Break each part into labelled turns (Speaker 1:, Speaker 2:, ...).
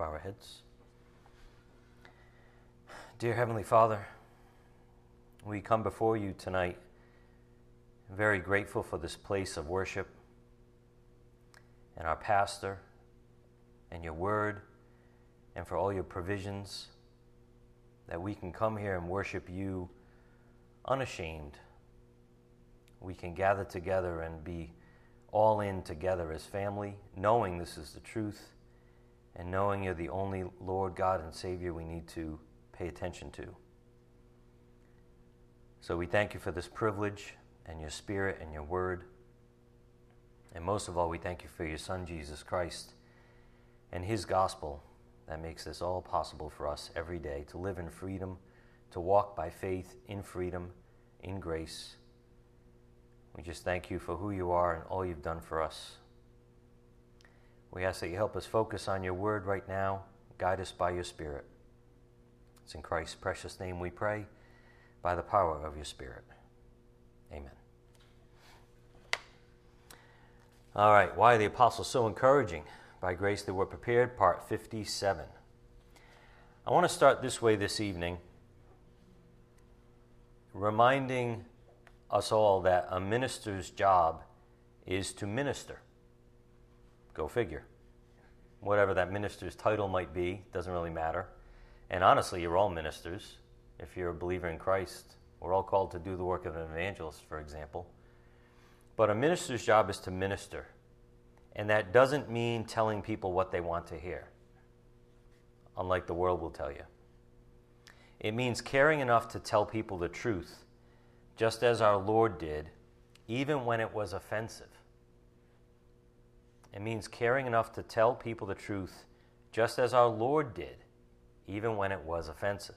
Speaker 1: bow our heads. Dear Heavenly Father, we come before you tonight very grateful for this place of worship and our pastor and your word and for all your provisions that we can come here and worship you unashamed. We can gather together and be all in together as family, knowing this is the truth and knowing you're the only Lord God and Savior we need to pay attention to. So we thank you for this privilege and your spirit and your word. And most of all, we thank you for your Son, Jesus Christ, and his gospel that makes this all possible for us every day to live in freedom, to walk by faith in freedom, in grace. We just thank you for who you are and all you've done for us. We ask that you help us focus on your word right now, guide us by your Spirit. It's in Christ's precious name we pray, by the power of your Spirit. Amen. All right, why are the apostles so encouraging? By grace they were prepared, part 57. I want to start this way this evening, reminding us all that a minister's job is to minister. Go figure. Whatever that minister's title might be, doesn't really matter. And honestly, you're all ministers. If you're a believer in Christ, we're all called to do the work of an evangelist, for example. But a minister's job is to minister. And that doesn't mean telling people what they want to hear, unlike the world will tell you. It means caring enough to tell people the truth, just as our Lord did, even when it was offensive. It means caring enough to tell people the truth, just as our Lord did, even when it was offensive.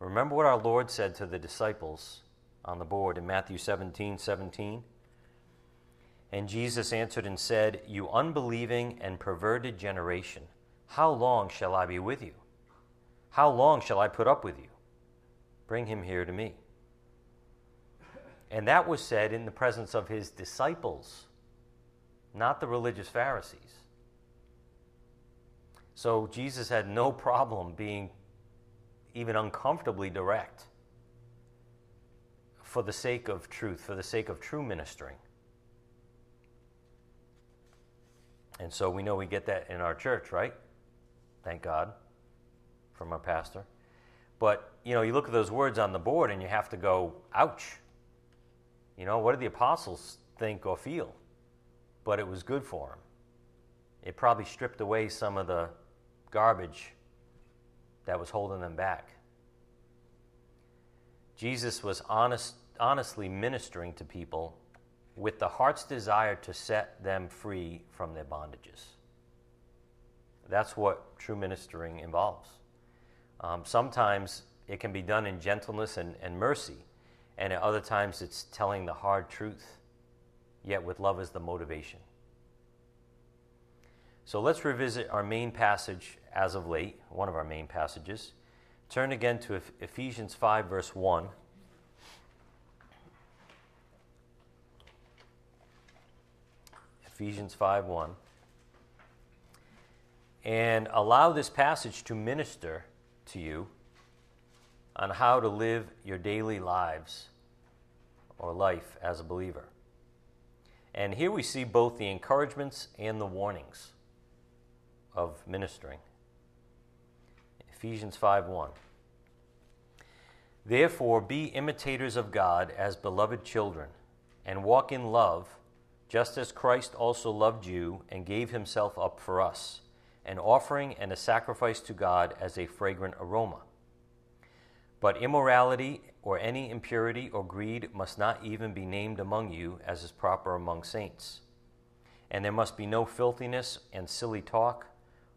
Speaker 1: Remember what our Lord said to the disciples on the board in Matthew 17 17? And Jesus answered and said, You unbelieving and perverted generation, how long shall I be with you? How long shall I put up with you? Bring him here to me. And that was said in the presence of his disciples, not the religious Pharisees. So Jesus had no problem being even uncomfortably direct for the sake of truth, for the sake of true ministering. And so we know we get that in our church, right? Thank God from our pastor. But, you know, you look at those words on the board and you have to go, ouch. You know, what did the apostles think or feel? But it was good for them. It probably stripped away some of the garbage that was holding them back. Jesus was honest, honestly ministering to people with the heart's desire to set them free from their bondages. That's what true ministering involves. Um, sometimes it can be done in gentleness and, and mercy, and at other times it's telling the hard truth, yet with love as the motivation. So let's revisit our main passage as of late, one of our main passages. Turn again to Ephesians 5, verse 1. Ephesians 5 1. And allow this passage to minister to you on how to live your daily lives or life as a believer. And here we see both the encouragements and the warnings of ministering. Ephesians 5 1. Therefore, be imitators of God as beloved children, and walk in love just as Christ also loved you and gave himself up for us, an offering and a sacrifice to God as a fragrant aroma. But immorality or any impurity or greed must not even be named among you as is proper among saints. And there must be no filthiness and silly talk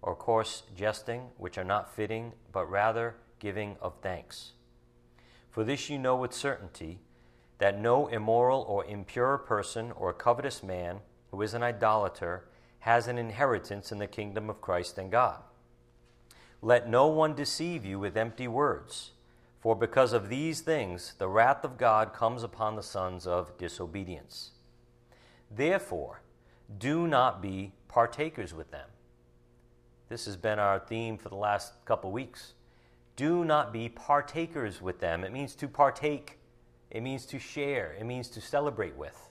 Speaker 1: or coarse jesting, which are not fitting, but rather giving of thanks. For this you know with certainty that no immoral or impure person or covetous man who is an idolater has an inheritance in the kingdom of Christ and God. Let no one deceive you with empty words, for because of these things the wrath of God comes upon the sons of disobedience. Therefore, do not be partakers with them. This has been our theme for the last couple weeks. Do not be partakers with them. It means to partake, it means to share, it means to celebrate with.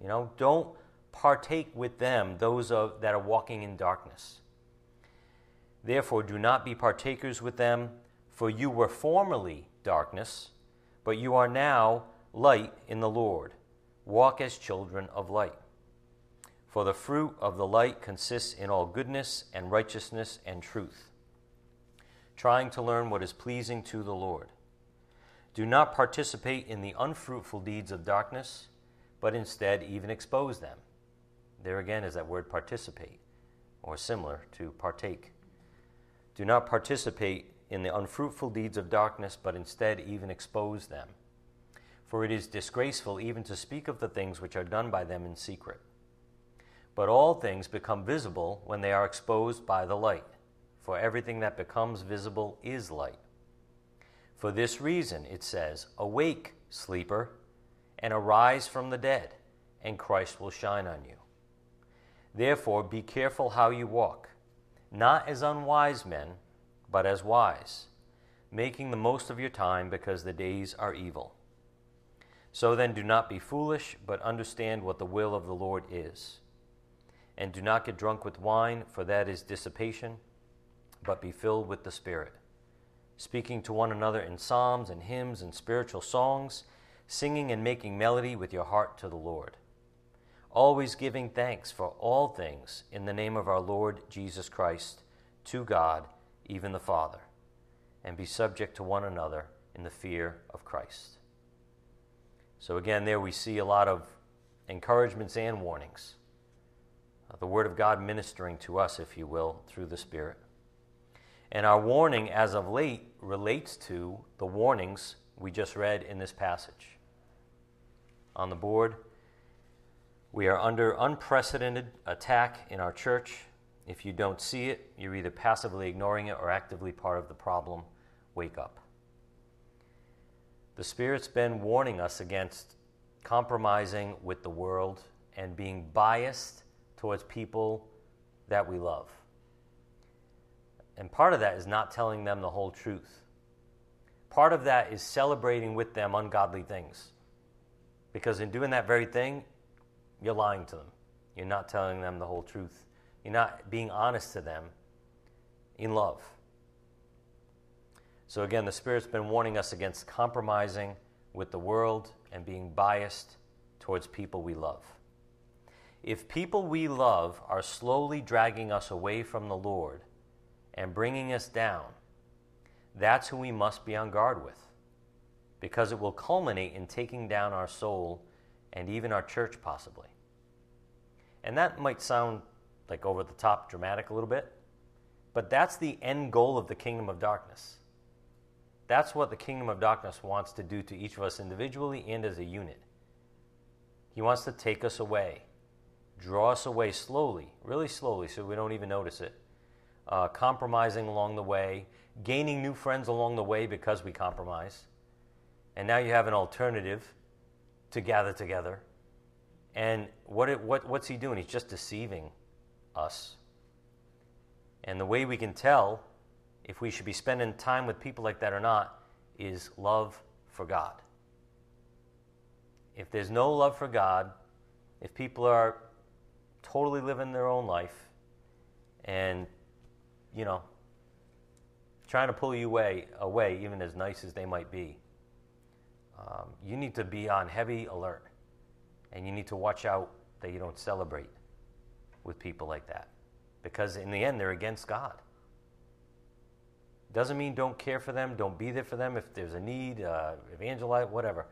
Speaker 1: You know, don't partake with them, those of, that are walking in darkness. Therefore, do not be partakers with them, for you were formerly darkness, but you are now light in the Lord. Walk as children of light. For the fruit of the light consists in all goodness and righteousness and truth, trying to learn what is pleasing to the Lord. Do not participate in the unfruitful deeds of darkness, but instead even expose them. There again is that word participate, or similar to partake. Do not participate in the unfruitful deeds of darkness, but instead even expose them. For it is disgraceful even to speak of the things which are done by them in secret. But all things become visible when they are exposed by the light, for everything that becomes visible is light. For this reason, it says, Awake, sleeper, and arise from the dead, and Christ will shine on you. Therefore, be careful how you walk, not as unwise men, but as wise, making the most of your time because the days are evil. So then, do not be foolish, but understand what the will of the Lord is. And do not get drunk with wine, for that is dissipation, but be filled with the Spirit, speaking to one another in psalms and hymns and spiritual songs, singing and making melody with your heart to the Lord. Always giving thanks for all things in the name of our Lord Jesus Christ to God, even the Father, and be subject to one another in the fear of Christ. So, again, there we see a lot of encouragements and warnings uh, the Word of God ministering to us, if you will, through the Spirit. And our warning as of late relates to the warnings we just read in this passage. On the board, we are under unprecedented attack in our church. If you don't see it, you're either passively ignoring it or actively part of the problem. Wake up. The Spirit's been warning us against compromising with the world and being biased towards people that we love. And part of that is not telling them the whole truth. Part of that is celebrating with them ungodly things. Because in doing that very thing, you're lying to them. You're not telling them the whole truth. You're not being honest to them in love. So, again, the Spirit's been warning us against compromising with the world and being biased towards people we love. If people we love are slowly dragging us away from the Lord and bringing us down, that's who we must be on guard with because it will culminate in taking down our soul and even our church, possibly. And that might sound like over the top dramatic a little bit, but that's the end goal of the kingdom of darkness. That's what the kingdom of darkness wants to do to each of us individually and as a unit. He wants to take us away draw us away slowly, really slowly, so we don't even notice it. Uh, compromising along the way, gaining new friends along the way because we compromise. And now you have an alternative to gather together. And what, it, what, what's he doing? He's just deceiving us. And the way we can tell if we should be spending time with people like that or not is love for God. If there's no love for God, if people are totally living their own life and, you know, trying to pull you away, away even as nice as they might be. Um, you need to be on heavy alert and you need to watch out that you don't celebrate with people like that because in the end they're against God. Doesn't mean don't care for them, don't be there for them if there's a need, uh, evangelize, whatever.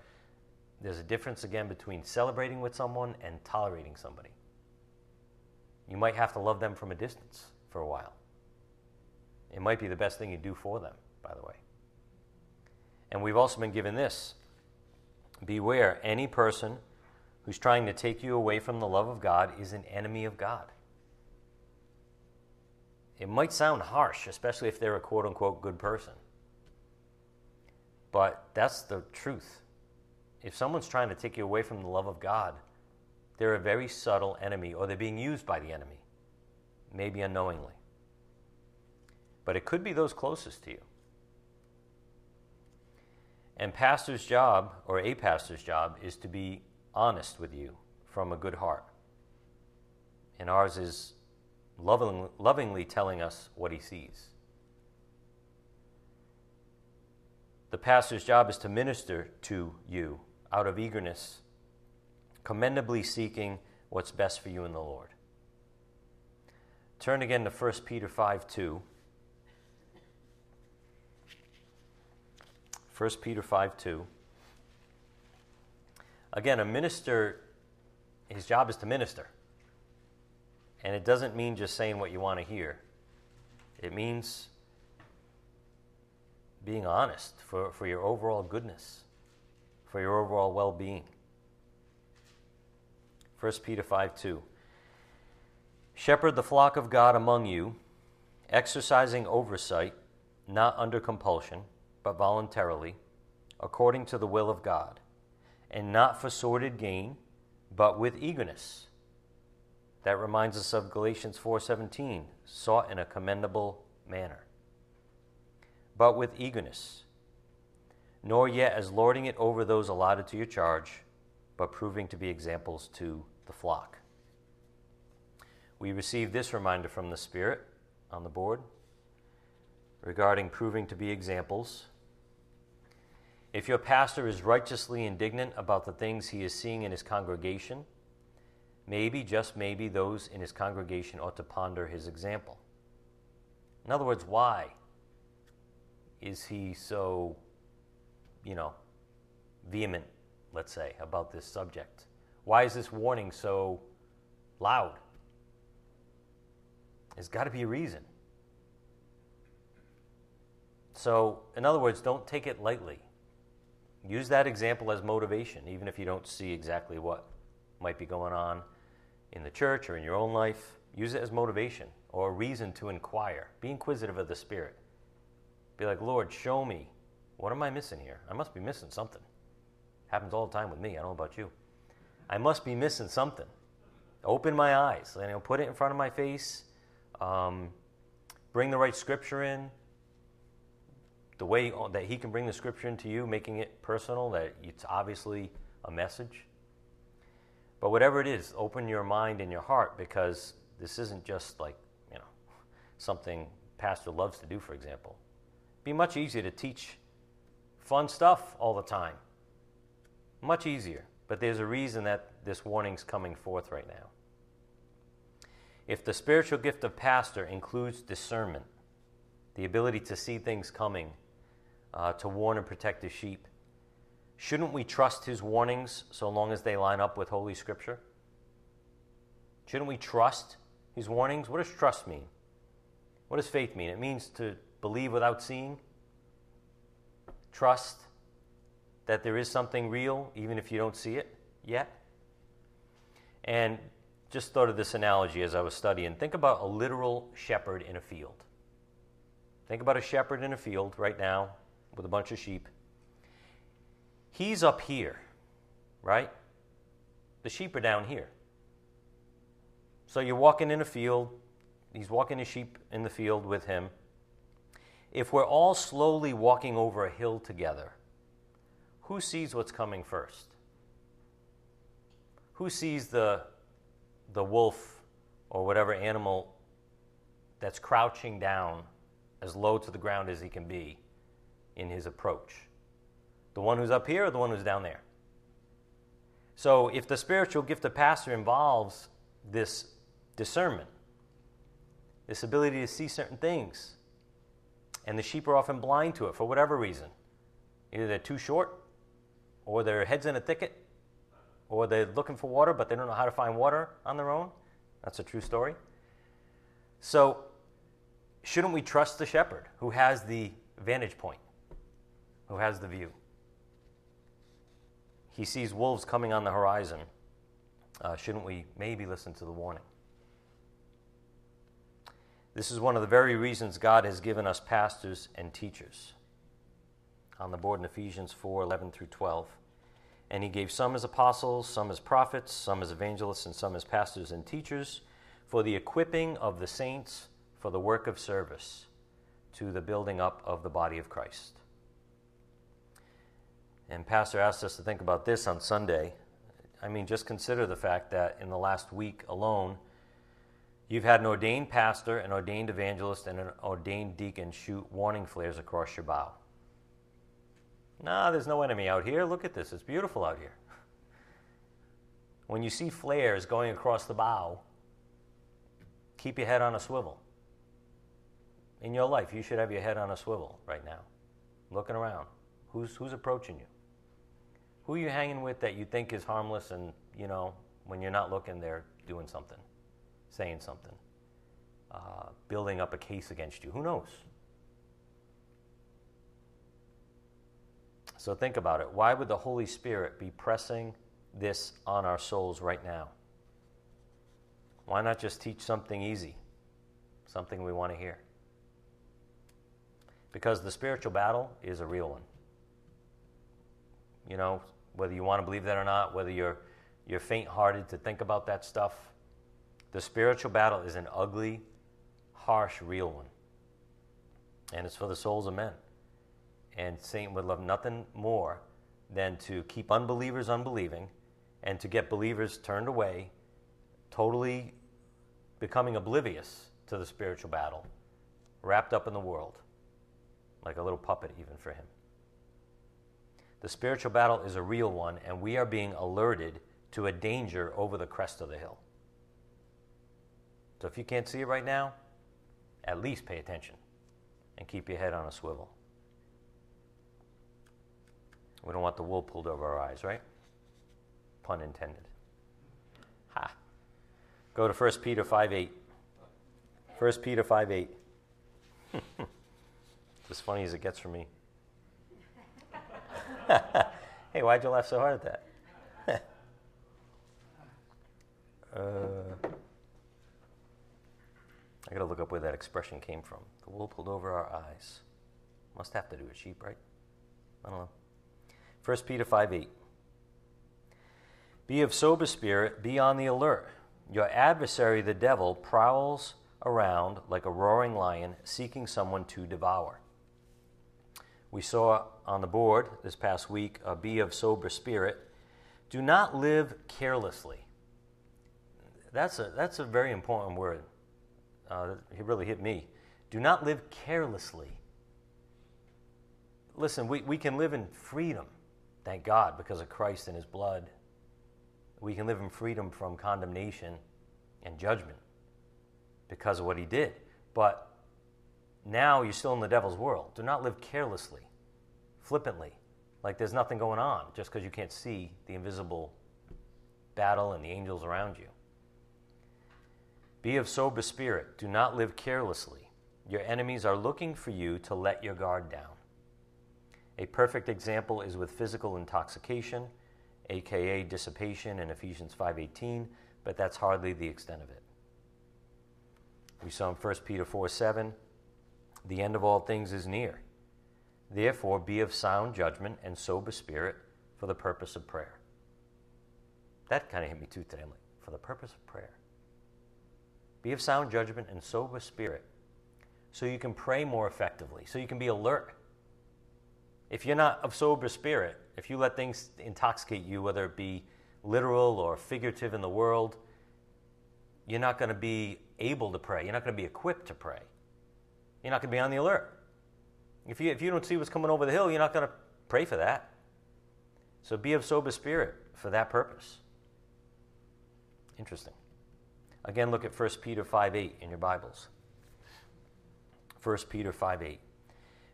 Speaker 1: There's a difference again between celebrating with someone and tolerating somebody. You might have to love them from a distance for a while. It might be the best thing you do for them, by the way. And we've also been given this Beware, any person who's trying to take you away from the love of God is an enemy of God. It might sound harsh, especially if they're a quote unquote good person. But that's the truth. If someone's trying to take you away from the love of God, they're a very subtle enemy, or they're being used by the enemy, maybe unknowingly. but it could be those closest to you. And pastor's job, or a pastor's job, is to be honest with you from a good heart. And ours is loving, lovingly telling us what he sees. The pastor's job is to minister to you out of eagerness, commendably seeking what's best for you in the Lord. Turn again to 1 Peter 5 2. 1 Peter 5 2. Again, a minister, his job is to minister. And it doesn't mean just saying what you want to hear, it means being honest for, for your overall goodness, for your overall well being. 1 Peter 5 2. Shepherd the flock of God among you, exercising oversight, not under compulsion but voluntarily, according to the will of God, and not for sordid gain, but with eagerness. That reminds us of Galatians 4:17, sought in a commendable manner. But with eagerness, nor yet as lording it over those allotted to your charge, but proving to be examples to the flock. We receive this reminder from the Spirit on the board regarding proving to be examples if your pastor is righteously indignant about the things he is seeing in his congregation, maybe, just maybe, those in his congregation ought to ponder his example. In other words, why is he so, you know, vehement, let's say, about this subject? Why is this warning so loud? There's got to be a reason. So, in other words, don't take it lightly. Use that example as motivation, even if you don't see exactly what might be going on in the church or in your own life. Use it as motivation or a reason to inquire. Be inquisitive of the Spirit. Be like, Lord, show me. What am I missing here? I must be missing something. Happens all the time with me. I don't know about you. I must be missing something. Open my eyes. You know, put it in front of my face. Um, bring the right scripture in the way that he can bring the scripture into you, making it personal, that it's obviously a message. But whatever it is, open your mind and your heart because this isn't just like, you know, something pastor loves to do, for example. It'd be much easier to teach fun stuff all the time. Much easier. But there's a reason that this warning's coming forth right now. If the spiritual gift of pastor includes discernment, the ability to see things coming uh, to warn and protect his sheep. Shouldn't we trust his warnings so long as they line up with Holy Scripture? Shouldn't we trust his warnings? What does trust mean? What does faith mean? It means to believe without seeing, trust that there is something real, even if you don't see it yet. And just thought of this analogy as I was studying. Think about a literal shepherd in a field. Think about a shepherd in a field right now with a bunch of sheep. He's up here, right? The sheep are down here. So you're walking in a field, he's walking his sheep in the field with him. If we're all slowly walking over a hill together, who sees what's coming first? Who sees the, the wolf or whatever animal that's crouching down as low to the ground as he can be in his approach? The one who's up here or the one who's down there? So, if the spiritual gift of pastor involves this discernment, this ability to see certain things, and the sheep are often blind to it for whatever reason, either they're too short, or their head's in a thicket, or they're looking for water but they don't know how to find water on their own. That's a true story. So, shouldn't we trust the shepherd who has the vantage point? Who has the view. He sees wolves coming on the horizon. Uh, shouldn't we maybe listen to the warning? This is one of the very reasons God has given us pastors and teachers. On the board in Ephesians 4 11 through 12. And he gave some as apostles, some as prophets, some as evangelists, and some as pastors and teachers for the equipping of the saints for the work of service to the building up of the body of Christ. And Pastor asked us to think about this on Sunday. I mean, just consider the fact that in the last week alone, you've had an ordained pastor, an ordained evangelist, and an ordained deacon shoot warning flares across your bow. Nah, there's no enemy out here. Look at this. It's beautiful out here. When you see flares going across the bow, keep your head on a swivel. In your life, you should have your head on a swivel right now, looking around. Who's, who's approaching you? Who are you hanging with that you think is harmless and, you know, when you're not looking, they're doing something, saying something, uh, building up a case against you? Who knows? So think about it. Why would the Holy Spirit be pressing this on our souls right now? Why not just teach something easy, something we want to hear? Because the spiritual battle is a real one. You know, whether you want to believe that or not, whether you're, you're faint hearted to think about that stuff, the spiritual battle is an ugly, harsh, real one. And it's for the souls of men. And Satan would love nothing more than to keep unbelievers unbelieving and to get believers turned away, totally becoming oblivious to the spiritual battle, wrapped up in the world, like a little puppet, even for him. The spiritual battle is a real one, and we are being alerted to a danger over the crest of the hill. So if you can't see it right now, at least pay attention and keep your head on a swivel. We don't want the wool pulled over our eyes, right? Pun intended. Ha. Go to 1 Peter 5 8. 1 Peter 5 8. as funny as it gets for me. hey, why'd you laugh so hard at that? uh, I gotta look up where that expression came from. The wool pulled over our eyes. Must have to do with sheep, right? I don't know. 1 Peter 5 8. Be of sober spirit, be on the alert. Your adversary, the devil, prowls around like a roaring lion seeking someone to devour. We saw on the board this past week uh, be of sober spirit. Do not live carelessly. That's a, that's a very important word. Uh, it really hit me. Do not live carelessly. Listen, we, we can live in freedom, thank God, because of Christ and His blood. We can live in freedom from condemnation and judgment because of what He did. But now you're still in the devil's world. Do not live carelessly, flippantly, like there's nothing going on just because you can't see the invisible battle and the angels around you. Be of sober spirit. Do not live carelessly. Your enemies are looking for you to let your guard down. A perfect example is with physical intoxication, aka dissipation in Ephesians 5:18, but that's hardly the extent of it. We saw in 1 Peter 4:7, the end of all things is near. Therefore, be of sound judgment and sober spirit for the purpose of prayer. That kind of hit me too today. I'm like, for the purpose of prayer. Be of sound judgment and sober spirit so you can pray more effectively, so you can be alert. If you're not of sober spirit, if you let things intoxicate you, whether it be literal or figurative in the world, you're not going to be able to pray. You're not going to be equipped to pray. You're not going to be on the alert. If you, if you don't see what's coming over the hill, you're not going to pray for that. So be of sober spirit for that purpose. Interesting. Again, look at 1 Peter 5 8 in your Bibles. 1 Peter 5 8.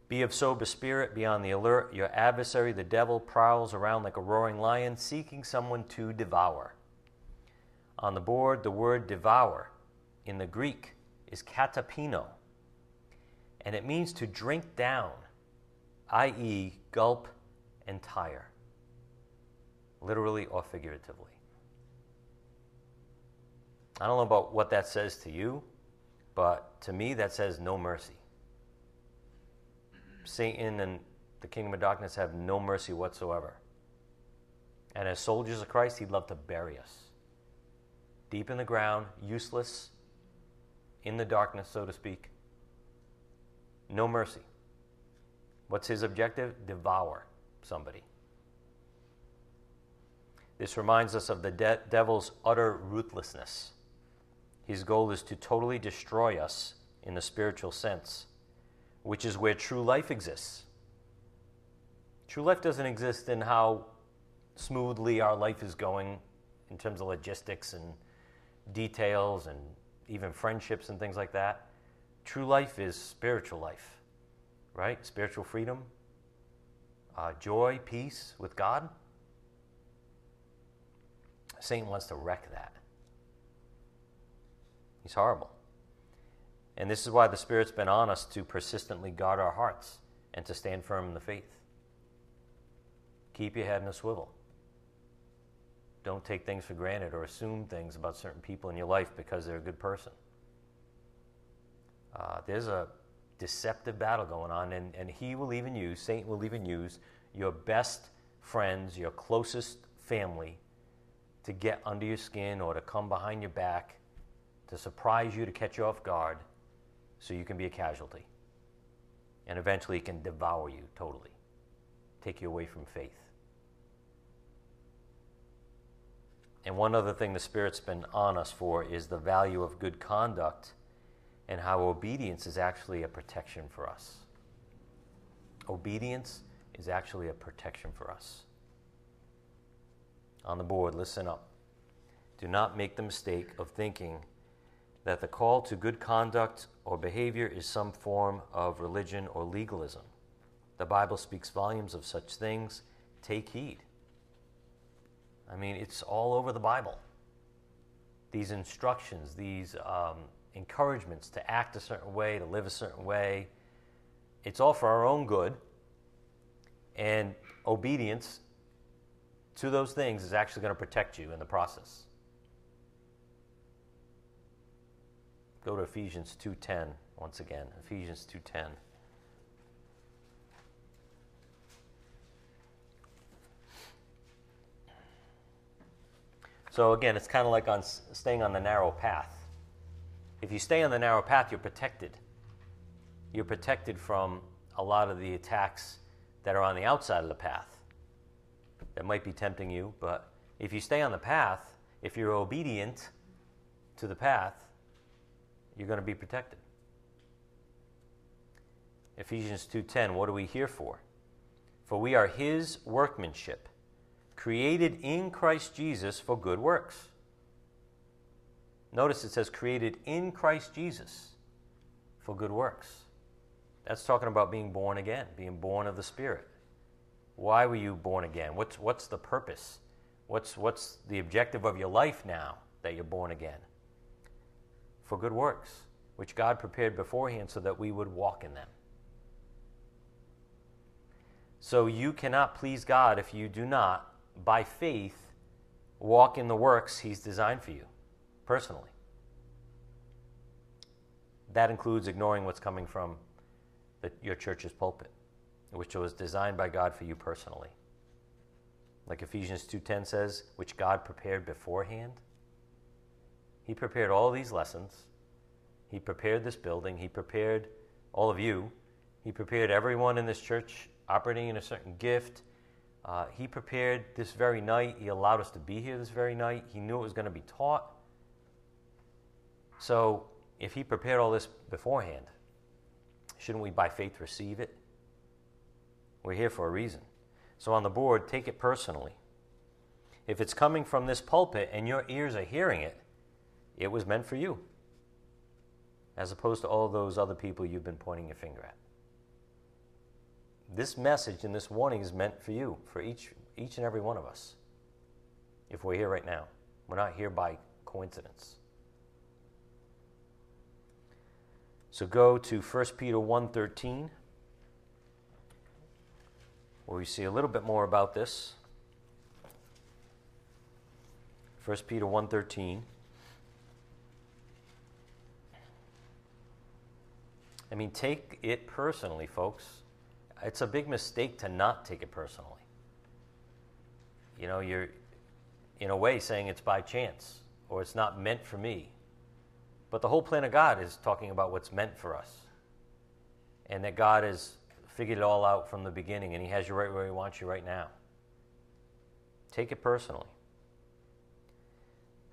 Speaker 1: Be of sober spirit, be on the alert. Your adversary, the devil, prowls around like a roaring lion, seeking someone to devour. On the board, the word devour in the Greek is katapino, and it means to drink down, i.e., gulp and tire, literally or figuratively. I don't know about what that says to you, but to me, that says no mercy. Satan and the kingdom of darkness have no mercy whatsoever. And as soldiers of Christ, he'd love to bury us deep in the ground, useless, in the darkness, so to speak. No mercy. What's his objective? Devour somebody. This reminds us of the de- devil's utter ruthlessness. His goal is to totally destroy us in the spiritual sense, which is where true life exists. True life doesn't exist in how smoothly our life is going in terms of logistics and details and even friendships and things like that. True life is spiritual life, right? Spiritual freedom, uh, joy, peace with God. Satan wants to wreck that. He's horrible. And this is why the Spirit's been on us to persistently guard our hearts and to stand firm in the faith. Keep your head in a swivel. Don't take things for granted or assume things about certain people in your life because they're a good person. Uh, there's a deceptive battle going on, and, and he will even use, Satan will even use your best friends, your closest family to get under your skin or to come behind your back, to surprise you, to catch you off guard, so you can be a casualty. And eventually it can devour you totally, take you away from faith. And one other thing the Spirit's been on us for is the value of good conduct and how obedience is actually a protection for us. Obedience is actually a protection for us. On the board, listen up. Do not make the mistake of thinking that the call to good conduct or behavior is some form of religion or legalism. The Bible speaks volumes of such things. Take heed. I mean, it's all over the Bible. These instructions, these um, encouragements to act a certain way, to live a certain way, it's all for our own good. And obedience to those things is actually going to protect you in the process. Go to Ephesians 2:10 once again. Ephesians 2:10. So again, it's kind of like on staying on the narrow path. If you stay on the narrow path, you're protected. You're protected from a lot of the attacks that are on the outside of the path that might be tempting you, but if you stay on the path, if you're obedient to the path, you're going to be protected. Ephesians 2:10 What are we here for? For we are his workmanship created in Christ Jesus for good works. Notice it says created in Christ Jesus for good works. That's talking about being born again, being born of the Spirit. Why were you born again? What's, what's the purpose? What's, what's the objective of your life now that you're born again? For good works, which God prepared beforehand so that we would walk in them. So you cannot please God if you do not by faith, walk in the works He's designed for you personally. That includes ignoring what's coming from the, your church's pulpit, which was designed by God for you personally. Like Ephesians 2:10 says, which God prepared beforehand. He prepared all these lessons. He prepared this building. He prepared all of you. He prepared everyone in this church operating in a certain gift uh, he prepared this very night. He allowed us to be here this very night. He knew it was going to be taught. So, if He prepared all this beforehand, shouldn't we by faith receive it? We're here for a reason. So, on the board, take it personally. If it's coming from this pulpit and your ears are hearing it, it was meant for you, as opposed to all those other people you've been pointing your finger at this message and this warning is meant for you, for each, each and every one of us. If we're here right now, we're not here by coincidence. So go to 1 Peter 1:13 where we see a little bit more about this. 1 Peter 1:13 I mean take it personally, folks it's a big mistake to not take it personally. You know, you're in a way saying it's by chance or it's not meant for me. But the whole plan of God is talking about what's meant for us. and that God has figured it all out from the beginning and He has you right where He wants you right now. Take it personally.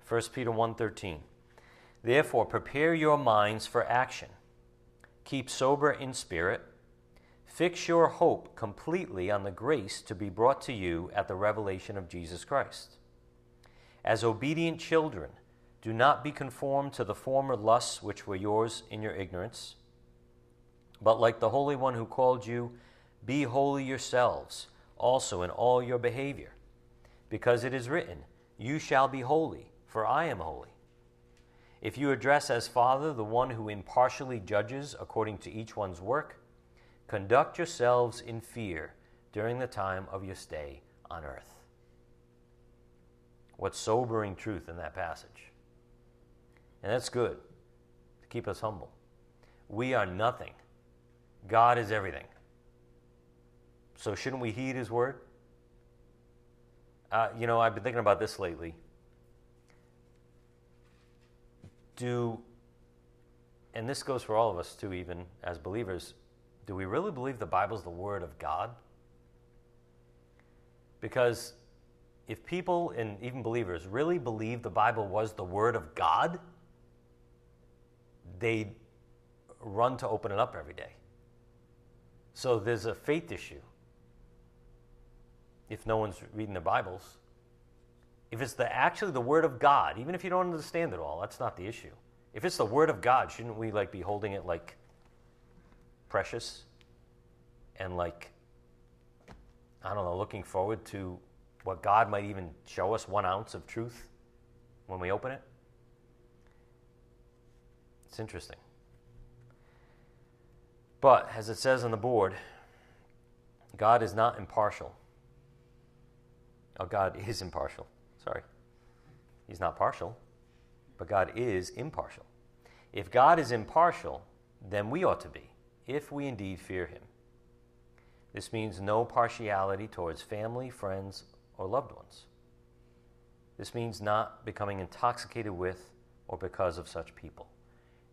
Speaker 1: 1 Peter 1:13 Therefore prepare your minds for action. Keep sober in spirit. Fix your hope completely on the grace to be brought to you at the revelation of Jesus Christ. As obedient children, do not be conformed to the former lusts which were yours in your ignorance, but like the Holy One who called you, be holy yourselves also in all your behavior, because it is written, You shall be holy, for I am holy. If you address as Father the one who impartially judges according to each one's work, conduct yourselves in fear during the time of your stay on earth. What sobering truth in that passage. And that's good to keep us humble. We are nothing, God is everything. So, shouldn't we heed His word? Uh, you know, I've been thinking about this lately. Do, and this goes for all of us too, even as believers, do we really believe the Bible's the Word of God? Because if people and even believers really believe the Bible was the Word of God, they'd run to open it up every day. So there's a faith issue if no one's reading the Bibles. If it's the actually the Word of God, even if you don't understand it all, that's not the issue. If it's the Word of God, shouldn't we like be holding it like precious and like I don't know, looking forward to what God might even show us one ounce of truth when we open it? It's interesting. But as it says on the board, God is not impartial. Oh, God is impartial. Sorry. He's not partial, but God is impartial. If God is impartial, then we ought to be, if we indeed fear Him. This means no partiality towards family, friends, or loved ones. This means not becoming intoxicated with or because of such people.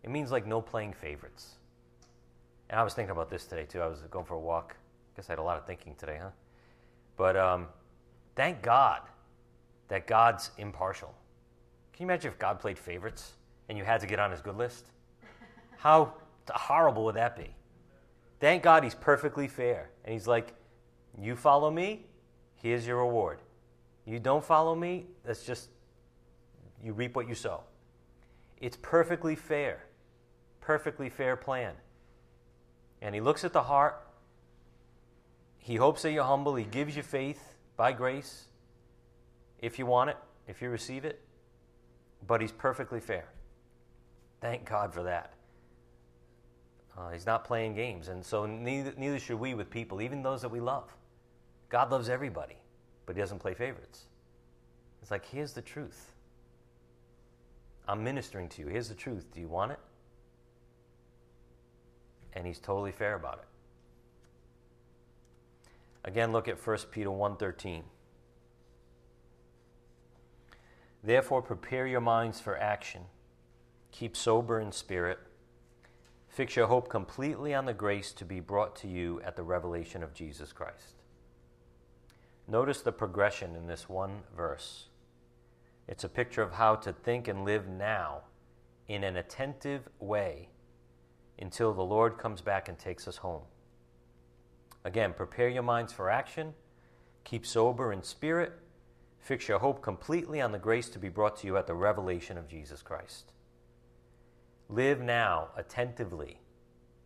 Speaker 1: It means like no playing favorites. And I was thinking about this today too. I was going for a walk. I guess I had a lot of thinking today, huh? But um, thank God that God's impartial. Can you imagine if God played favorites and you had to get on his good list? How horrible would that be? Thank God he's perfectly fair. And he's like, You follow me, here's your reward. You don't follow me, that's just, you reap what you sow. It's perfectly fair. Perfectly fair plan. And he looks at the heart. He hopes that you're humble. He gives you faith by grace if you want it, if you receive it. But he's perfectly fair. Thank God for that. Uh, he's not playing games. And so neither, neither should we with people, even those that we love. God loves everybody, but he doesn't play favorites. It's like, here's the truth. I'm ministering to you. Here's the truth. Do you want it? And he's totally fair about it. Again, look at 1 Peter 1:13. Therefore prepare your minds for action. Keep sober in spirit. Fix your hope completely on the grace to be brought to you at the revelation of Jesus Christ. Notice the progression in this one verse. It's a picture of how to think and live now in an attentive way until the Lord comes back and takes us home. Again, prepare your minds for action, keep sober in spirit, fix your hope completely on the grace to be brought to you at the revelation of Jesus Christ. Live now attentively,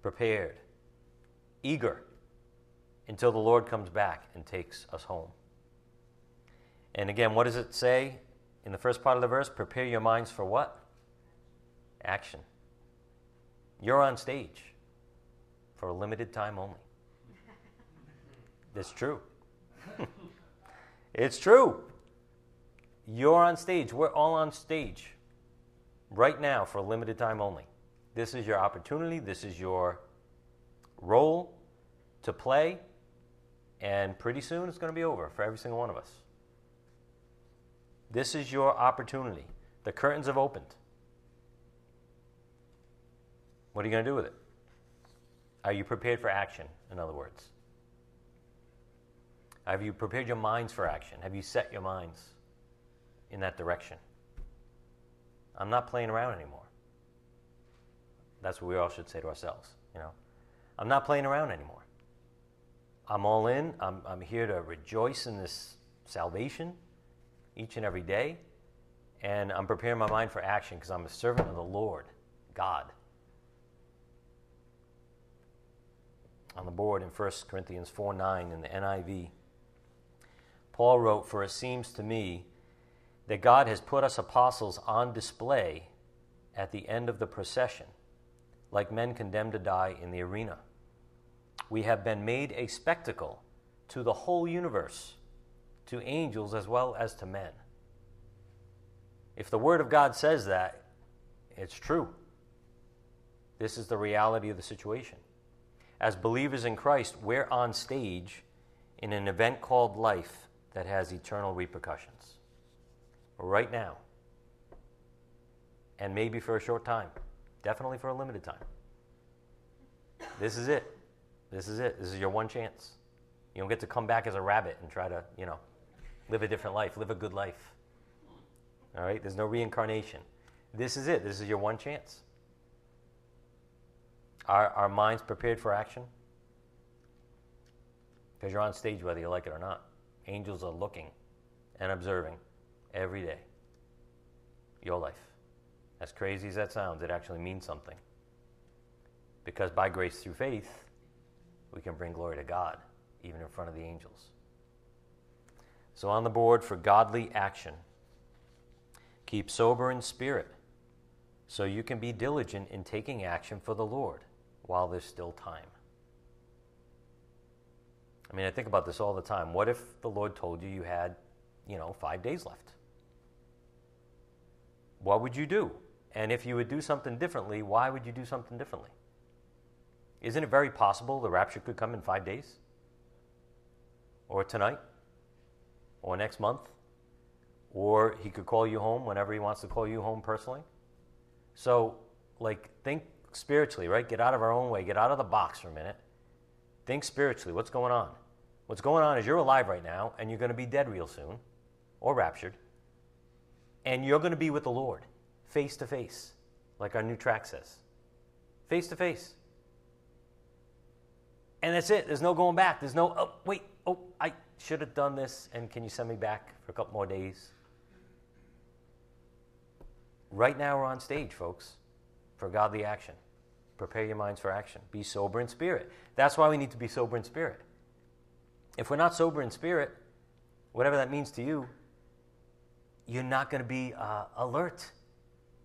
Speaker 1: prepared, eager until the Lord comes back and takes us home. And again, what does it say in the first part of the verse? Prepare your minds for what? Action. You're on stage for a limited time only. That's true. it's true. You're on stage. We're all on stage right now for a limited time only. This is your opportunity. This is your role to play. And pretty soon it's going to be over for every single one of us. This is your opportunity. The curtains have opened. What are you going to do with it? Are you prepared for action, in other words? Have you prepared your minds for action? Have you set your minds in that direction? I'm not playing around anymore. That's what we all should say to ourselves, you know. I'm not playing around anymore. I'm all in. I'm, I'm here to rejoice in this salvation each and every day. And I'm preparing my mind for action because I'm a servant of the Lord, God. On the board in 1 Corinthians 4 9 in the NIV, Paul wrote, For it seems to me that God has put us apostles on display at the end of the procession, like men condemned to die in the arena. We have been made a spectacle to the whole universe, to angels as well as to men. If the Word of God says that, it's true. This is the reality of the situation. As believers in Christ, we're on stage in an event called life that has eternal repercussions. Right now. And maybe for a short time. Definitely for a limited time. This is it. This is it. This is your one chance. You don't get to come back as a rabbit and try to, you know, live a different life, live a good life. All right? There's no reincarnation. This is it. This is your one chance. Are our minds prepared for action? Because you're on stage whether you like it or not. Angels are looking and observing every day. Your life. As crazy as that sounds, it actually means something. Because by grace through faith, we can bring glory to God, even in front of the angels. So, on the board for godly action, keep sober in spirit so you can be diligent in taking action for the Lord while there's still time. I mean, I think about this all the time. What if the Lord told you you had, you know, five days left? What would you do? And if you would do something differently, why would you do something differently? Isn't it very possible the rapture could come in five days? Or tonight? Or next month? Or he could call you home whenever he wants to call you home personally? So, like, think spiritually, right? Get out of our own way, get out of the box for a minute. Think spiritually. What's going on? What's going on is you're alive right now and you're going to be dead real soon or raptured. And you're going to be with the Lord face to face, like our new track says. Face to face. And that's it. There's no going back. There's no, oh, wait, oh, I should have done this, and can you send me back for a couple more days? Right now, we're on stage, folks, for godly action. Prepare your minds for action. Be sober in spirit. That's why we need to be sober in spirit. If we're not sober in spirit, whatever that means to you, you're not going to be uh, alert,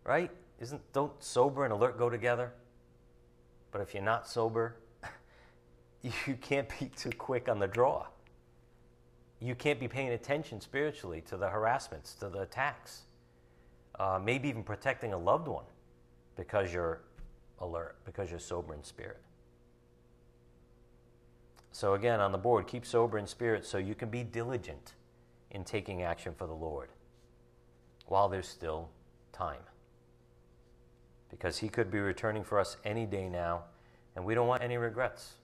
Speaker 1: right? Isn't don't sober and alert go together? But if you're not sober, you can't be too quick on the draw. You can't be paying attention spiritually to the harassments, to the attacks, uh, maybe even protecting a loved one because you're alert, because you're sober in spirit. So, again, on the board, keep sober in spirit so you can be diligent in taking action for the Lord while there's still time. Because He could be returning for us any day now, and we don't want any regrets.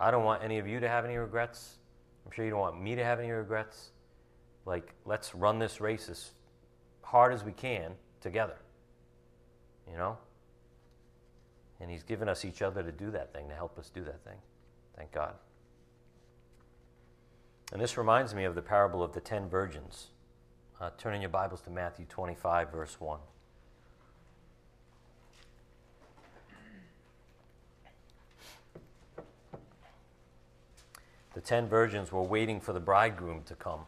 Speaker 1: I don't want any of you to have any regrets. I'm sure you don't want me to have any regrets. Like, let's run this race as hard as we can together. You know? And He's given us each other to do that thing, to help us do that thing. Thank God. And this reminds me of the parable of the ten virgins. Uh, turn in your Bibles to Matthew 25, verse 1. The ten virgins were waiting for the bridegroom to come.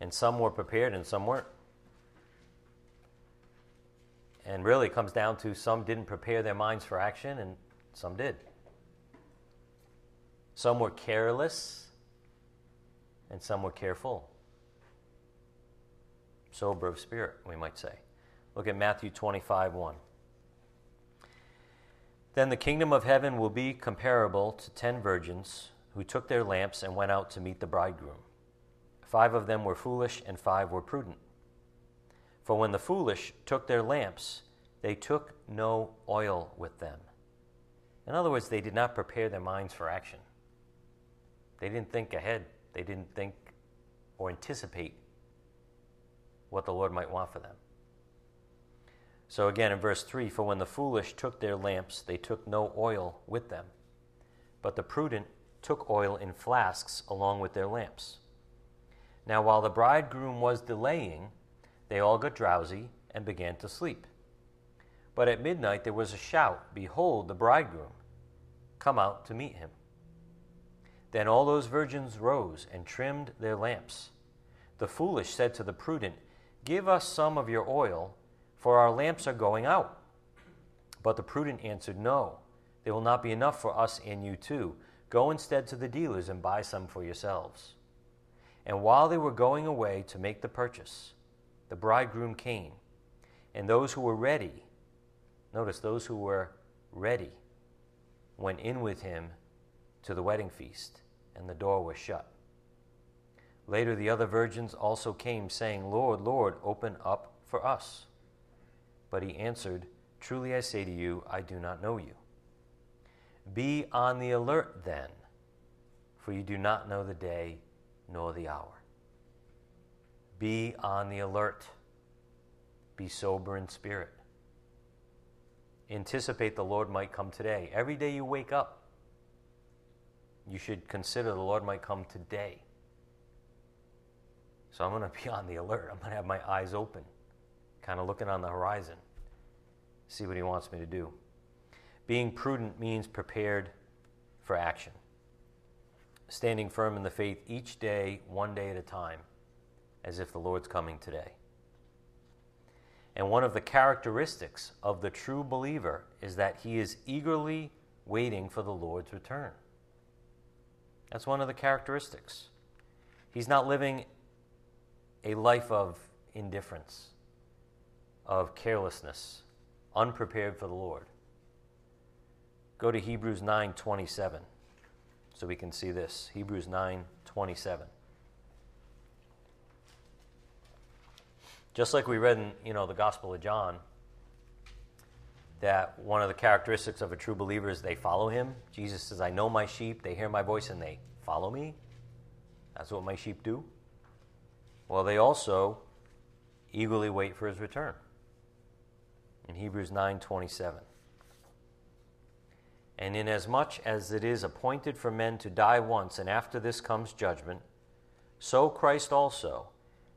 Speaker 1: And some were prepared and some weren't. And really, it comes down to some didn't prepare their minds for action and some did. Some were careless and some were careful. Sober of spirit, we might say. Look at Matthew 25 1. Then the kingdom of heaven will be comparable to ten virgins who took their lamps and went out to meet the bridegroom. Five of them were foolish, and five were prudent. For when the foolish took their lamps, they took no oil with them. In other words, they did not prepare their minds for action. They didn't think ahead, they didn't think or anticipate what the Lord might want for them. So again in verse 3 For when the foolish took their lamps, they took no oil with them, but the prudent took oil in flasks along with their lamps. Now while the bridegroom was delaying, they all got drowsy and began to sleep. But at midnight there was a shout Behold, the bridegroom! Come out to meet him. Then all those virgins rose and trimmed their lamps. The foolish said to the prudent, Give us some of your oil for our lamps are going out. But the prudent answered, No, there will not be enough for us and you too. Go instead to the dealers and buy some for yourselves. And while they were going away to make the purchase, the bridegroom came, and those who were ready, notice those who were ready, went in with him to the wedding feast, and the door was shut. Later, the other virgins also came, saying, Lord, Lord, open up for us. But he answered, Truly I say to you, I do not know you. Be on the alert then, for you do not know the day nor the hour. Be on the alert. Be sober in spirit. Anticipate the Lord might come today. Every day you wake up, you should consider the Lord might come today. So I'm going to be on the alert. I'm going to have my eyes open kind of looking on the horizon, see what he wants me to do. Being prudent means prepared for action, standing firm in the faith each day, one day at a time, as if the Lord's coming today. And one of the characteristics of the true believer is that he is eagerly waiting for the Lord's return. That's one of the characteristics. He's not living a life of indifference of carelessness, unprepared for the Lord. Go to Hebrews 9:27 so we can see this. Hebrews 9:27. Just like we read in, you know, the Gospel of John, that one of the characteristics of a true believer is they follow him. Jesus says, I know my sheep, they hear my voice, and they follow me. That's what my sheep do. Well, they also eagerly wait for his return in Hebrews 9:27. And inasmuch as it is appointed for men to die once, and after this comes judgment, so Christ also,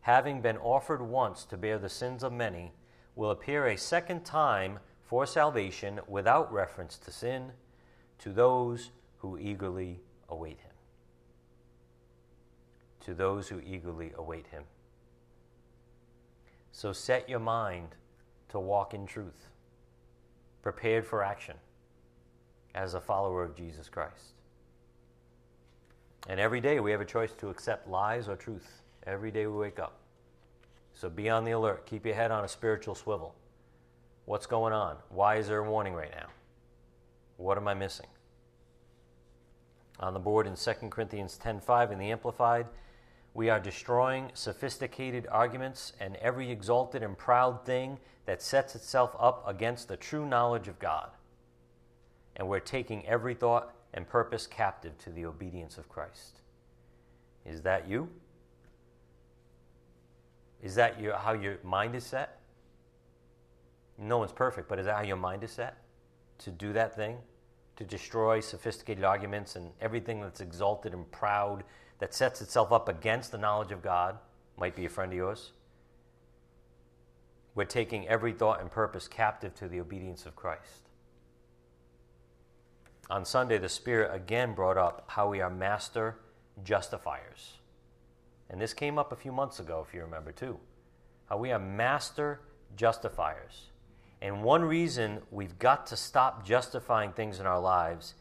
Speaker 1: having been offered once to bear the sins of many, will appear a second time for salvation without reference to sin to those who eagerly await him. To those who eagerly await him. So set your mind to walk in truth, prepared for action as a follower of Jesus Christ. And every day we have a choice to accept lies or truth. Every day we wake up. So be on the alert. Keep your head on a spiritual swivel. What's going on? Why is there a warning right now? What am I missing? On the board in 2 Corinthians 10:5 in the amplified, we are destroying sophisticated arguments and every exalted and proud thing that sets itself up against the true knowledge of God. And we're taking every thought and purpose captive to the obedience of Christ. Is that you? Is that your, how your mind is set? No one's perfect, but is that how your mind is set? To do that thing? To destroy sophisticated arguments and everything that's exalted and proud that sets itself up against the knowledge of God might be a friend of yours? We're taking every thought and purpose captive to the obedience of Christ. On Sunday, the Spirit again brought up how we are master justifiers. And this came up a few months ago, if you remember, too. How we are master justifiers. And one reason we've got to stop justifying things in our lives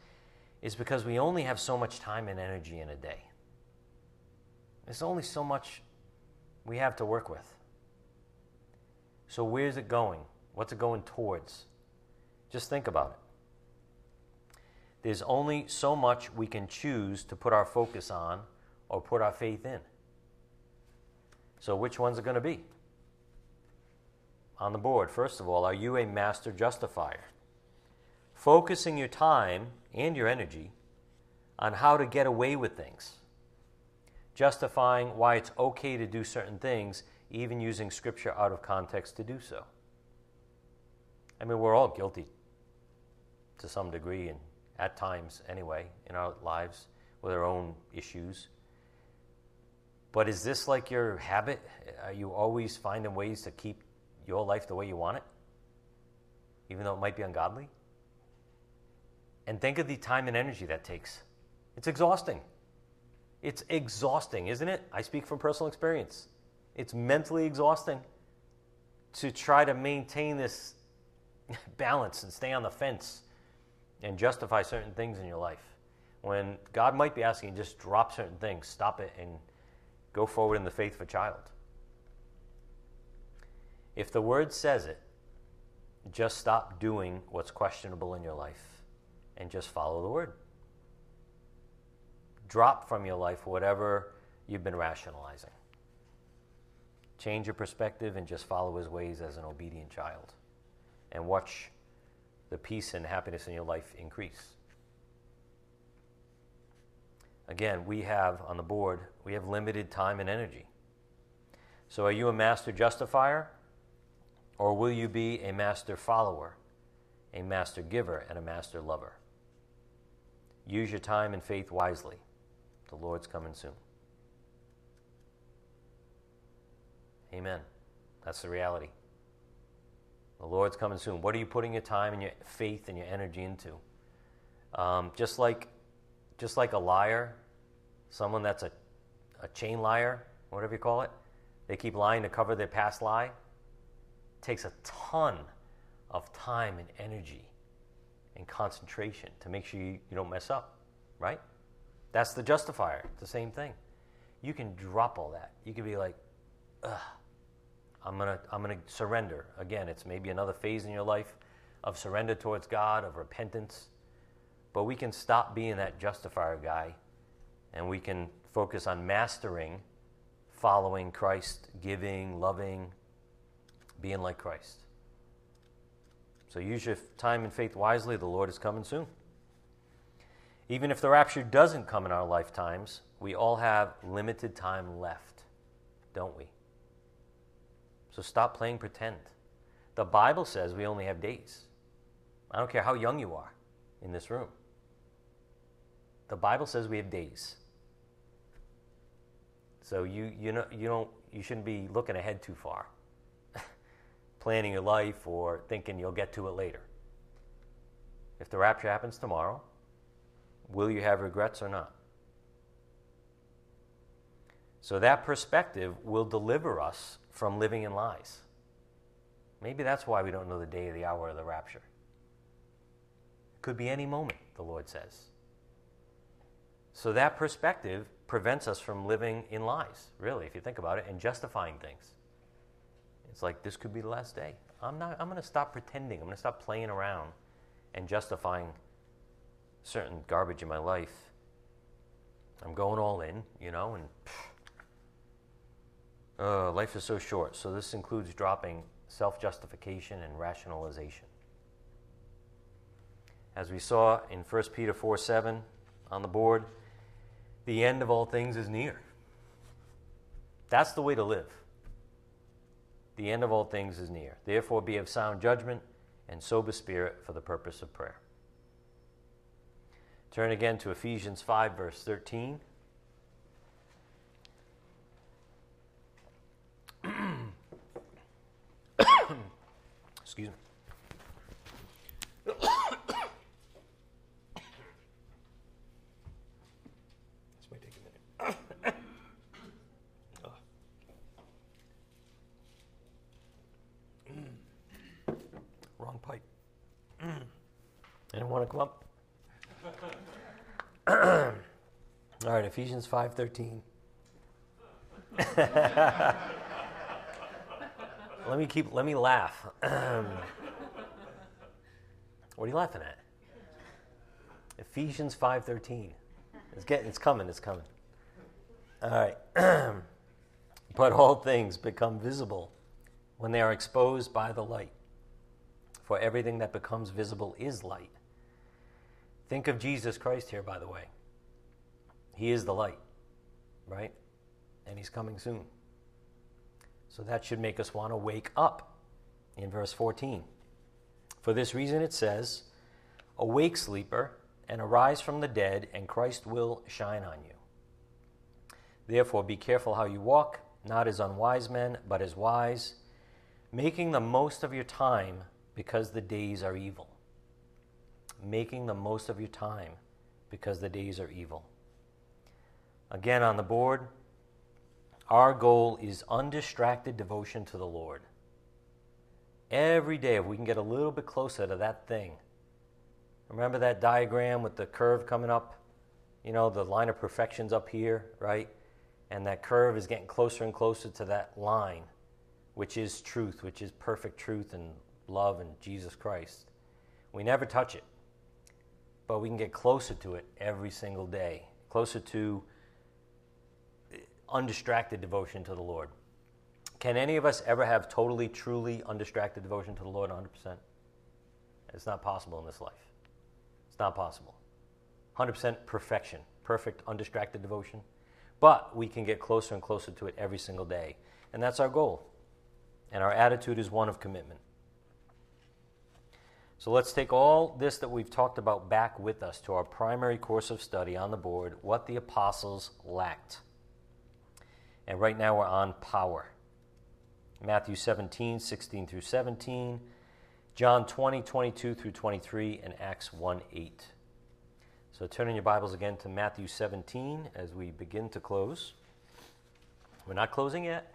Speaker 1: is because we only have so much time and energy in a day. There's only so much we have to work with. So, where's it going? What's it going towards? Just think about it. There's only so much we can choose to put our focus on or put our faith in. So, which one's it going to be? On the board, first of all, are you a master justifier? focusing your time and your energy on how to get away with things, justifying why it's okay to do certain things, even using scripture out of context to do so. I mean, we're all guilty to some degree, and at times anyway, in our lives with our own issues. But is this like your habit? Are you always finding ways to keep your life the way you want it, even though it might be ungodly? And think of the time and energy that takes. It's exhausting. It's exhausting, isn't it? I speak from personal experience. It's mentally exhausting to try to maintain this balance and stay on the fence and justify certain things in your life. When God might be asking you just drop certain things, stop it, and go forward in the faith of a child. If the word says it, just stop doing what's questionable in your life and just follow the word. Drop from your life whatever you've been rationalizing. Change your perspective and just follow his ways as an obedient child. And watch the peace and happiness in your life increase. Again, we have on the board, we have limited time and energy. So are you a master justifier or will you be a master follower, a master giver, and a master lover? Use your time and faith wisely. The Lord's coming soon. Amen. That's the reality. The Lord's coming soon. What are you putting your time and your faith and your energy into? Um, just like, just like a liar, someone that's a, a chain liar, whatever you call it, they keep lying to cover their past lie. It takes a ton of time and energy and concentration to make sure you, you don't mess up, right? That's the justifier. It's the same thing. You can drop all that. You can be like, ugh I'm to I'm to surrender. Again, it's maybe another phase in your life of surrender towards God, of repentance. But we can stop being that justifier guy and we can focus on mastering following Christ, giving, loving, being like Christ. So use your time and faith wisely. The Lord is coming soon. Even if the rapture doesn't come in our lifetimes, we all have limited time left, don't we? So stop playing pretend. The Bible says we only have days. I don't care how young you are in this room. The Bible says we have days. So you you know you don't you shouldn't be looking ahead too far. Planning your life or thinking you'll get to it later. If the rapture happens tomorrow, will you have regrets or not? So that perspective will deliver us from living in lies. Maybe that's why we don't know the day or the hour of the rapture. It could be any moment, the Lord says. So that perspective prevents us from living in lies, really, if you think about it, and justifying things. It's like this could be the last day. I'm not I'm going to stop pretending. I'm going to stop playing around and justifying certain garbage in my life. I'm going all in, you know, and uh, life is so short, so this includes dropping self justification and rationalization. As we saw in 1 Peter 4 7 on the board, the end of all things is near. That's the way to live. The end of all things is near. Therefore, be of sound judgment and sober spirit for the purpose of prayer. Turn again to Ephesians 5, verse 13. Excuse me. this might take a minute. Wrong pipe. Up? All right, Ephesians 5:13. let me keep. Let me laugh. what are you laughing at? Ephesians five thirteen. It's getting. It's coming. It's coming. All right. but all things become visible when they are exposed by the light. For everything that becomes visible is light. Think of Jesus Christ here, by the way. He is the light, right? And he's coming soon. So that should make us want to wake up in verse 14. For this reason, it says, Awake, sleeper, and arise from the dead, and Christ will shine on you. Therefore, be careful how you walk, not as unwise men, but as wise, making the most of your time because the days are evil. Making the most of your time because the days are evil. Again, on the board, our goal is undistracted devotion to the Lord. Every day, if we can get a little bit closer to that thing, remember that diagram with the curve coming up? You know, the line of perfection's up here, right? And that curve is getting closer and closer to that line, which is truth, which is perfect truth and love and Jesus Christ. We never touch it, but we can get closer to it every single day, closer to undistracted devotion to the Lord. Can any of us ever have totally, truly undistracted devotion to the Lord 100%? It's not possible in this life. It's not possible. 100% perfection, perfect, undistracted devotion. But we can get closer and closer to it every single day. And that's our goal. And our attitude is one of commitment. So let's take all this that we've talked about back with us to our primary course of study on the board what the apostles lacked. And right now we're on power. Matthew 17, 16 through 17, John 20, 22 through 23, and Acts 1, 8. So turn in your Bibles again to Matthew 17 as we begin to close. We're not closing yet,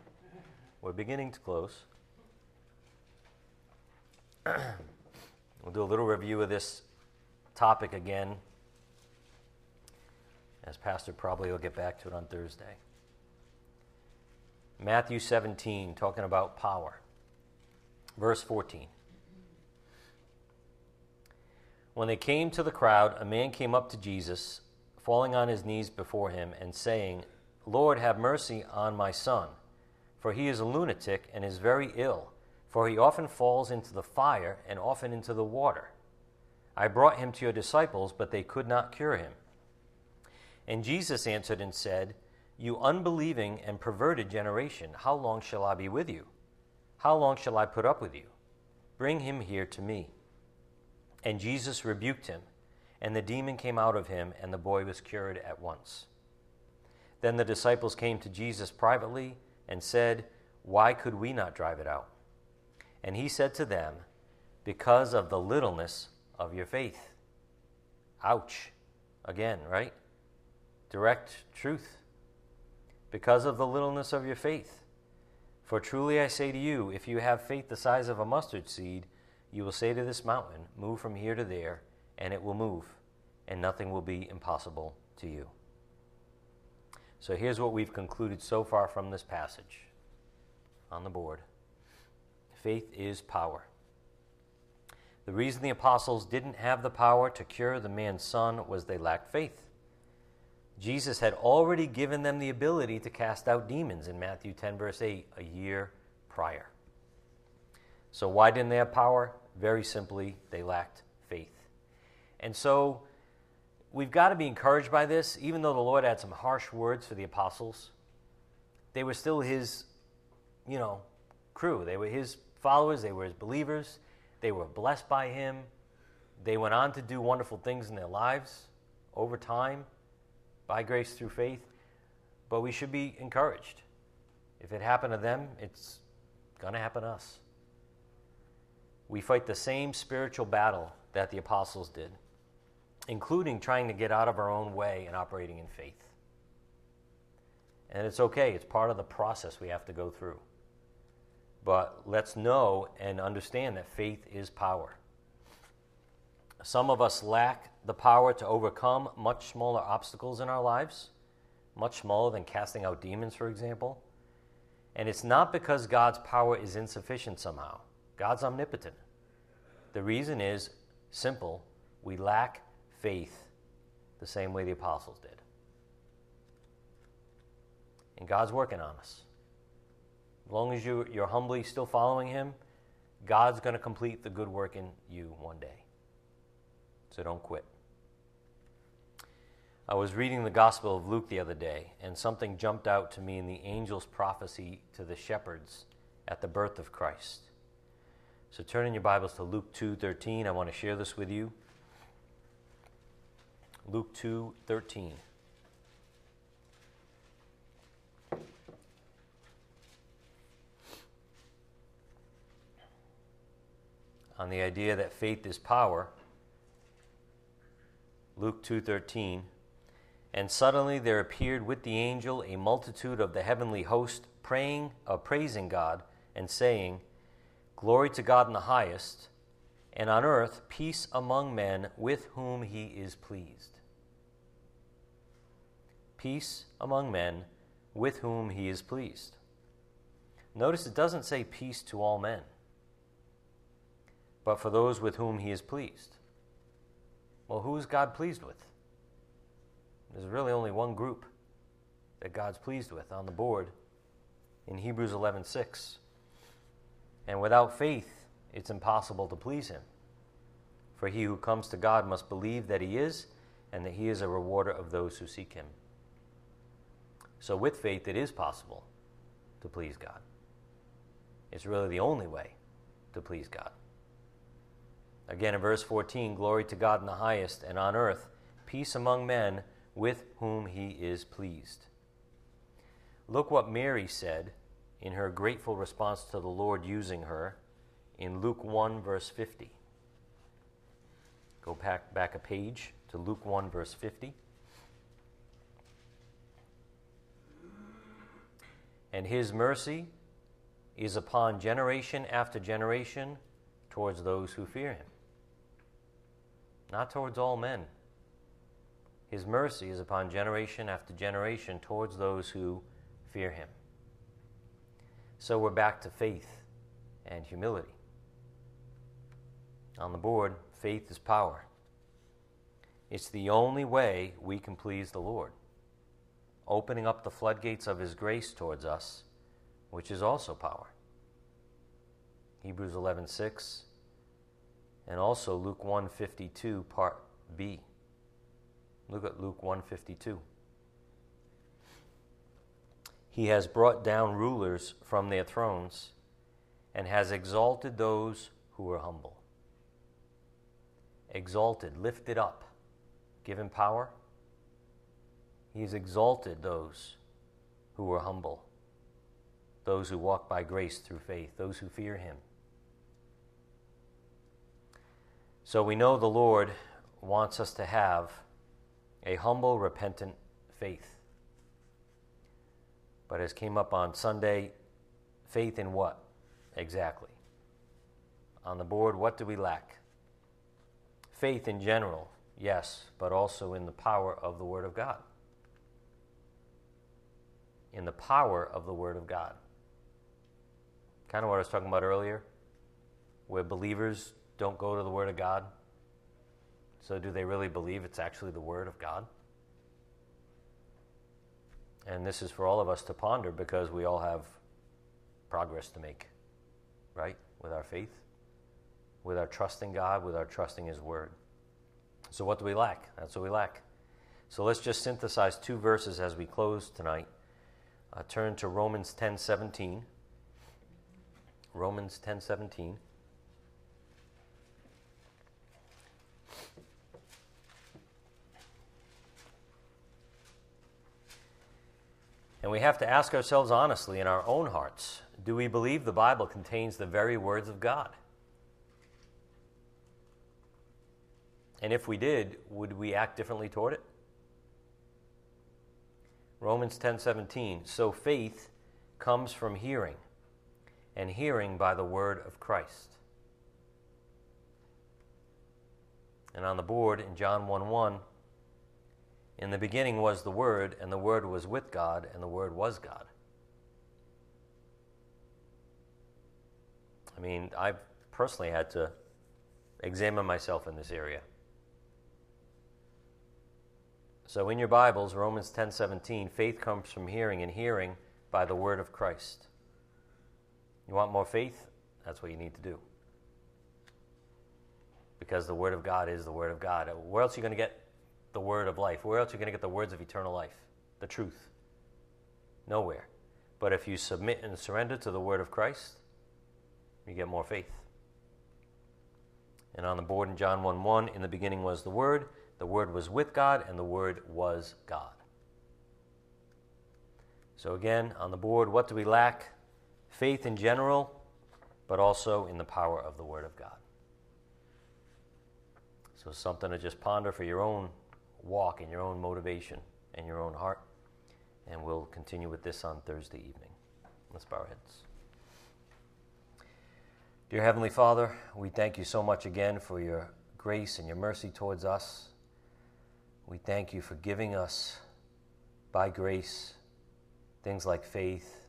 Speaker 1: we're beginning to close. we'll do a little review of this topic again, as Pastor probably will get back to it on Thursday. Matthew 17, talking about power. Verse 14. When they came to the crowd, a man came up to Jesus, falling on his knees before him, and saying, Lord, have mercy on my son, for he is a lunatic and is very ill, for he often falls into the fire and often into the water. I brought him to your disciples, but they could not cure him. And Jesus answered and said, you unbelieving and perverted generation, how long shall I be with you? How long shall I put up with you? Bring him here to me. And Jesus rebuked him, and the demon came out of him, and the boy was cured at once. Then the disciples came to Jesus privately and said, Why could we not drive it out? And he said to them, Because of the littleness of your faith. Ouch. Again, right? Direct truth because of the littleness of your faith. For truly I say to you, if you have faith the size of a mustard seed, you will say to this mountain, Move from here to there, and it will move, and nothing will be impossible to you. So here's what we've concluded so far from this passage on the board faith is power. The reason the apostles didn't have the power to cure the man's son was they lacked faith. Jesus had already given them the ability to cast out demons in Matthew 10, verse 8, a year prior. So, why didn't they have power? Very simply, they lacked faith. And so, we've got to be encouraged by this. Even though the Lord had some harsh words for the apostles, they were still his, you know, crew. They were his followers, they were his believers, they were blessed by him. They went on to do wonderful things in their lives over time by grace through faith, but we should be encouraged. If it happened to them, it's going to happen to us. We fight the same spiritual battle that the apostles did, including trying to get out of our own way and operating in faith. And it's okay, it's part of the process we have to go through. But let's know and understand that faith is power. Some of us lack the power to overcome much smaller obstacles in our lives, much smaller than casting out demons, for example. And it's not because God's power is insufficient somehow. God's omnipotent. The reason is simple we lack faith the same way the apostles did. And God's working on us. As long as you, you're humbly still following Him, God's going to complete the good work in you one day. So don't quit. I was reading the Gospel of Luke the other day, and something jumped out to me in the angel's prophecy to the shepherds at the birth of Christ. So turn in your Bibles to Luke 2:13. I want to share this with you. Luke 2:13. On the idea that faith is power, Luke 2:13 and suddenly there appeared with the angel a multitude of the heavenly host, praying, uh, praising God, and saying, Glory to God in the highest, and on earth peace among men with whom he is pleased. Peace among men with whom he is pleased. Notice it doesn't say peace to all men, but for those with whom he is pleased. Well, who is God pleased with? There's really only one group that God's pleased with on the board in Hebrews 11:6. And without faith, it's impossible to please him. For he who comes to God must believe that he is and that he is a rewarder of those who seek him. So with faith it is possible to please God. It's really the only way to please God. Again in verse 14, glory to God in the highest and on earth peace among men with whom he is pleased. Look what Mary said in her grateful response to the Lord using her in Luke 1, verse 50. Go back, back a page to Luke 1, verse 50. And his mercy is upon generation after generation towards those who fear him. Not towards all men, his mercy is upon generation after generation towards those who fear him. So we're back to faith and humility. On the board, faith is power. It's the only way we can please the Lord, opening up the floodgates of His grace towards us, which is also power. Hebrews 11:6 and also Luke 152 part B. Look at Luke 152. He has brought down rulers from their thrones and has exalted those who are humble. Exalted, lifted up, given power. He has exalted those who are humble, those who walk by grace through faith, those who fear him. So we know the Lord wants us to have a humble, repentant faith. But as came up on Sunday, faith in what exactly? On the board, what do we lack? Faith in general, yes, but also in the power of the Word of God. In the power of the Word of God. Kind of what I was talking about earlier, where believers don't go to the Word of God so, do they really believe it's actually the Word of God? And this is for all of us to ponder because we all have progress to make, right? With our faith, with our trust in God, with our trusting His Word. So, what do we lack? That's what we lack. So, let's just synthesize two verses as we close tonight. Uh, turn to Romans 10 17. Romans 10 17. And we have to ask ourselves honestly in our own hearts do we believe the Bible contains the very words of God? And if we did, would we act differently toward it? Romans 10:17 So faith comes from hearing and hearing by the word of Christ. And on the board in John 1 1, in the beginning was the Word, and the Word was with God, and the Word was God. I mean, I've personally had to examine myself in this area. So in your Bibles, Romans 10:17, faith comes from hearing and hearing by the word of Christ. You want more faith? That's what you need to do. Because the word of God is the word of God. Where else are you going to get the word of life. Where else are you going to get the words of eternal life? The truth. Nowhere. But if you submit and surrender to the word of Christ, you get more faith. And on the board in John 1 1, in the beginning was the Word, the Word was with God, and the Word was God. So, again, on the board, what do we lack? Faith in general, but also in the power of the Word of God. So, something to just ponder for your own walk and your own motivation and your own heart. And we'll continue with this on Thursday evening. Let's bow our heads. Dear Heavenly Father, we thank you so much again for your grace and your mercy towards us. We thank you for giving us, by grace, things like faith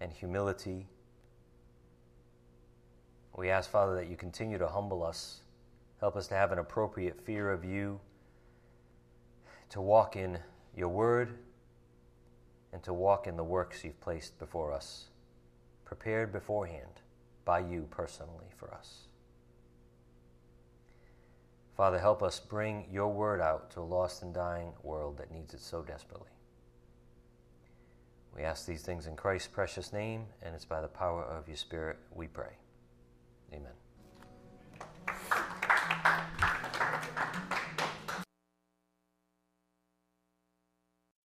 Speaker 1: and humility. We ask, Father, that you continue to humble us, help us to have an appropriate fear of you, to walk in your word, and to walk in the works you've placed before us, prepared beforehand by you personally for us. Father, help us bring your word out to a lost and dying world that needs it so desperately. We ask these things in Christ's precious name, and it's by the power of your Spirit we pray. Amen.